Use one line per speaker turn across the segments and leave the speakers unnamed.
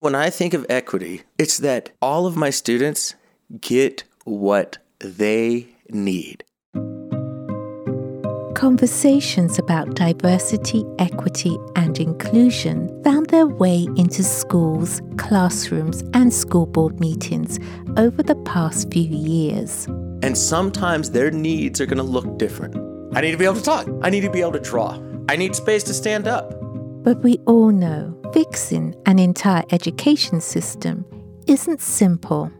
When I think of equity, it's that all of my students get what they need.
Conversations about diversity, equity, and inclusion found their way into schools, classrooms, and school board meetings over the past few years.
And sometimes their needs are going to look different. I need to be able to talk. I need to be able to draw. I need space to stand up.
But we all know fixing an entire education system isn't simple.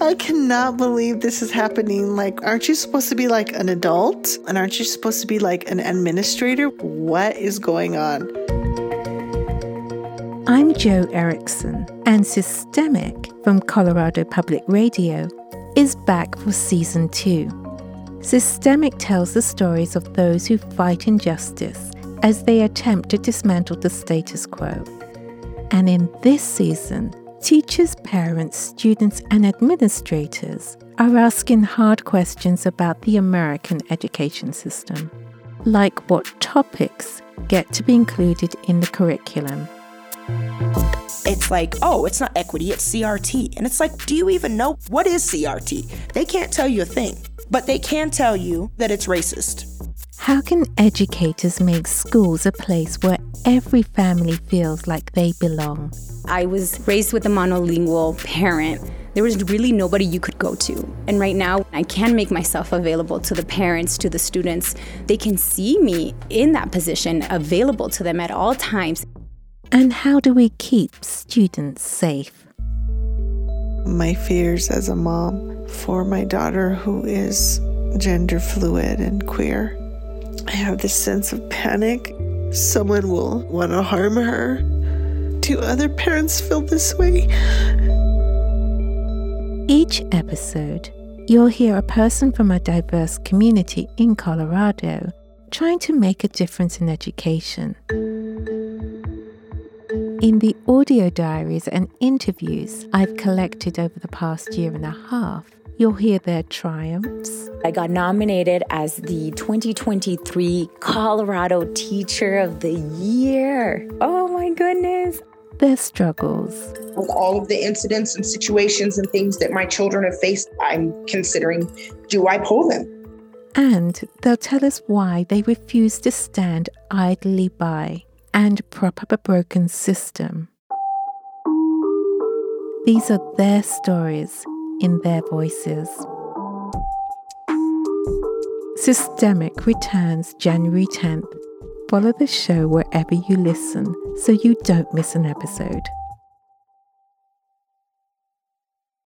I cannot believe this is happening. Like, aren't you supposed to be like an adult? And aren't you supposed to be like an administrator? What is going on?
I'm Jo Erickson, and Systemic from Colorado Public Radio is back for season two. Systemic tells the stories of those who fight injustice as they attempt to dismantle the status quo. And in this season, Teachers, parents, students, and administrators are asking hard questions about the American education system, like what topics get to be included in the curriculum.
It's like, oh, it's not equity, it's CRT. And it's like, do you even know what is CRT? They can't tell you a thing, but they can tell you that it's racist.
How can educators make schools a place where every family feels like they belong?
I was raised with a monolingual parent. There was really nobody you could go to. And right now, I can make myself available to the parents, to the students. They can see me in that position, available to them at all times.
And how do we keep students safe?
My fears as a mom for my daughter who is gender fluid and queer I have this sense of panic. Someone will want to harm her. Do other parents feel this way?
Each episode, you'll hear a person from a diverse community in Colorado trying to make a difference in education. In the audio diaries and interviews I've collected over the past year and a half, You'll hear their triumphs.
I got nominated as the 2023 Colorado Teacher of the Year. Oh my goodness.
Their struggles.
With all of the incidents and situations and things that my children have faced, I'm considering do I pull them?
And they'll tell us why they refuse to stand idly by and prop up a broken system. These are their stories in their voices. Systemic returns January 10th. Follow the show wherever you listen so you don't miss an episode.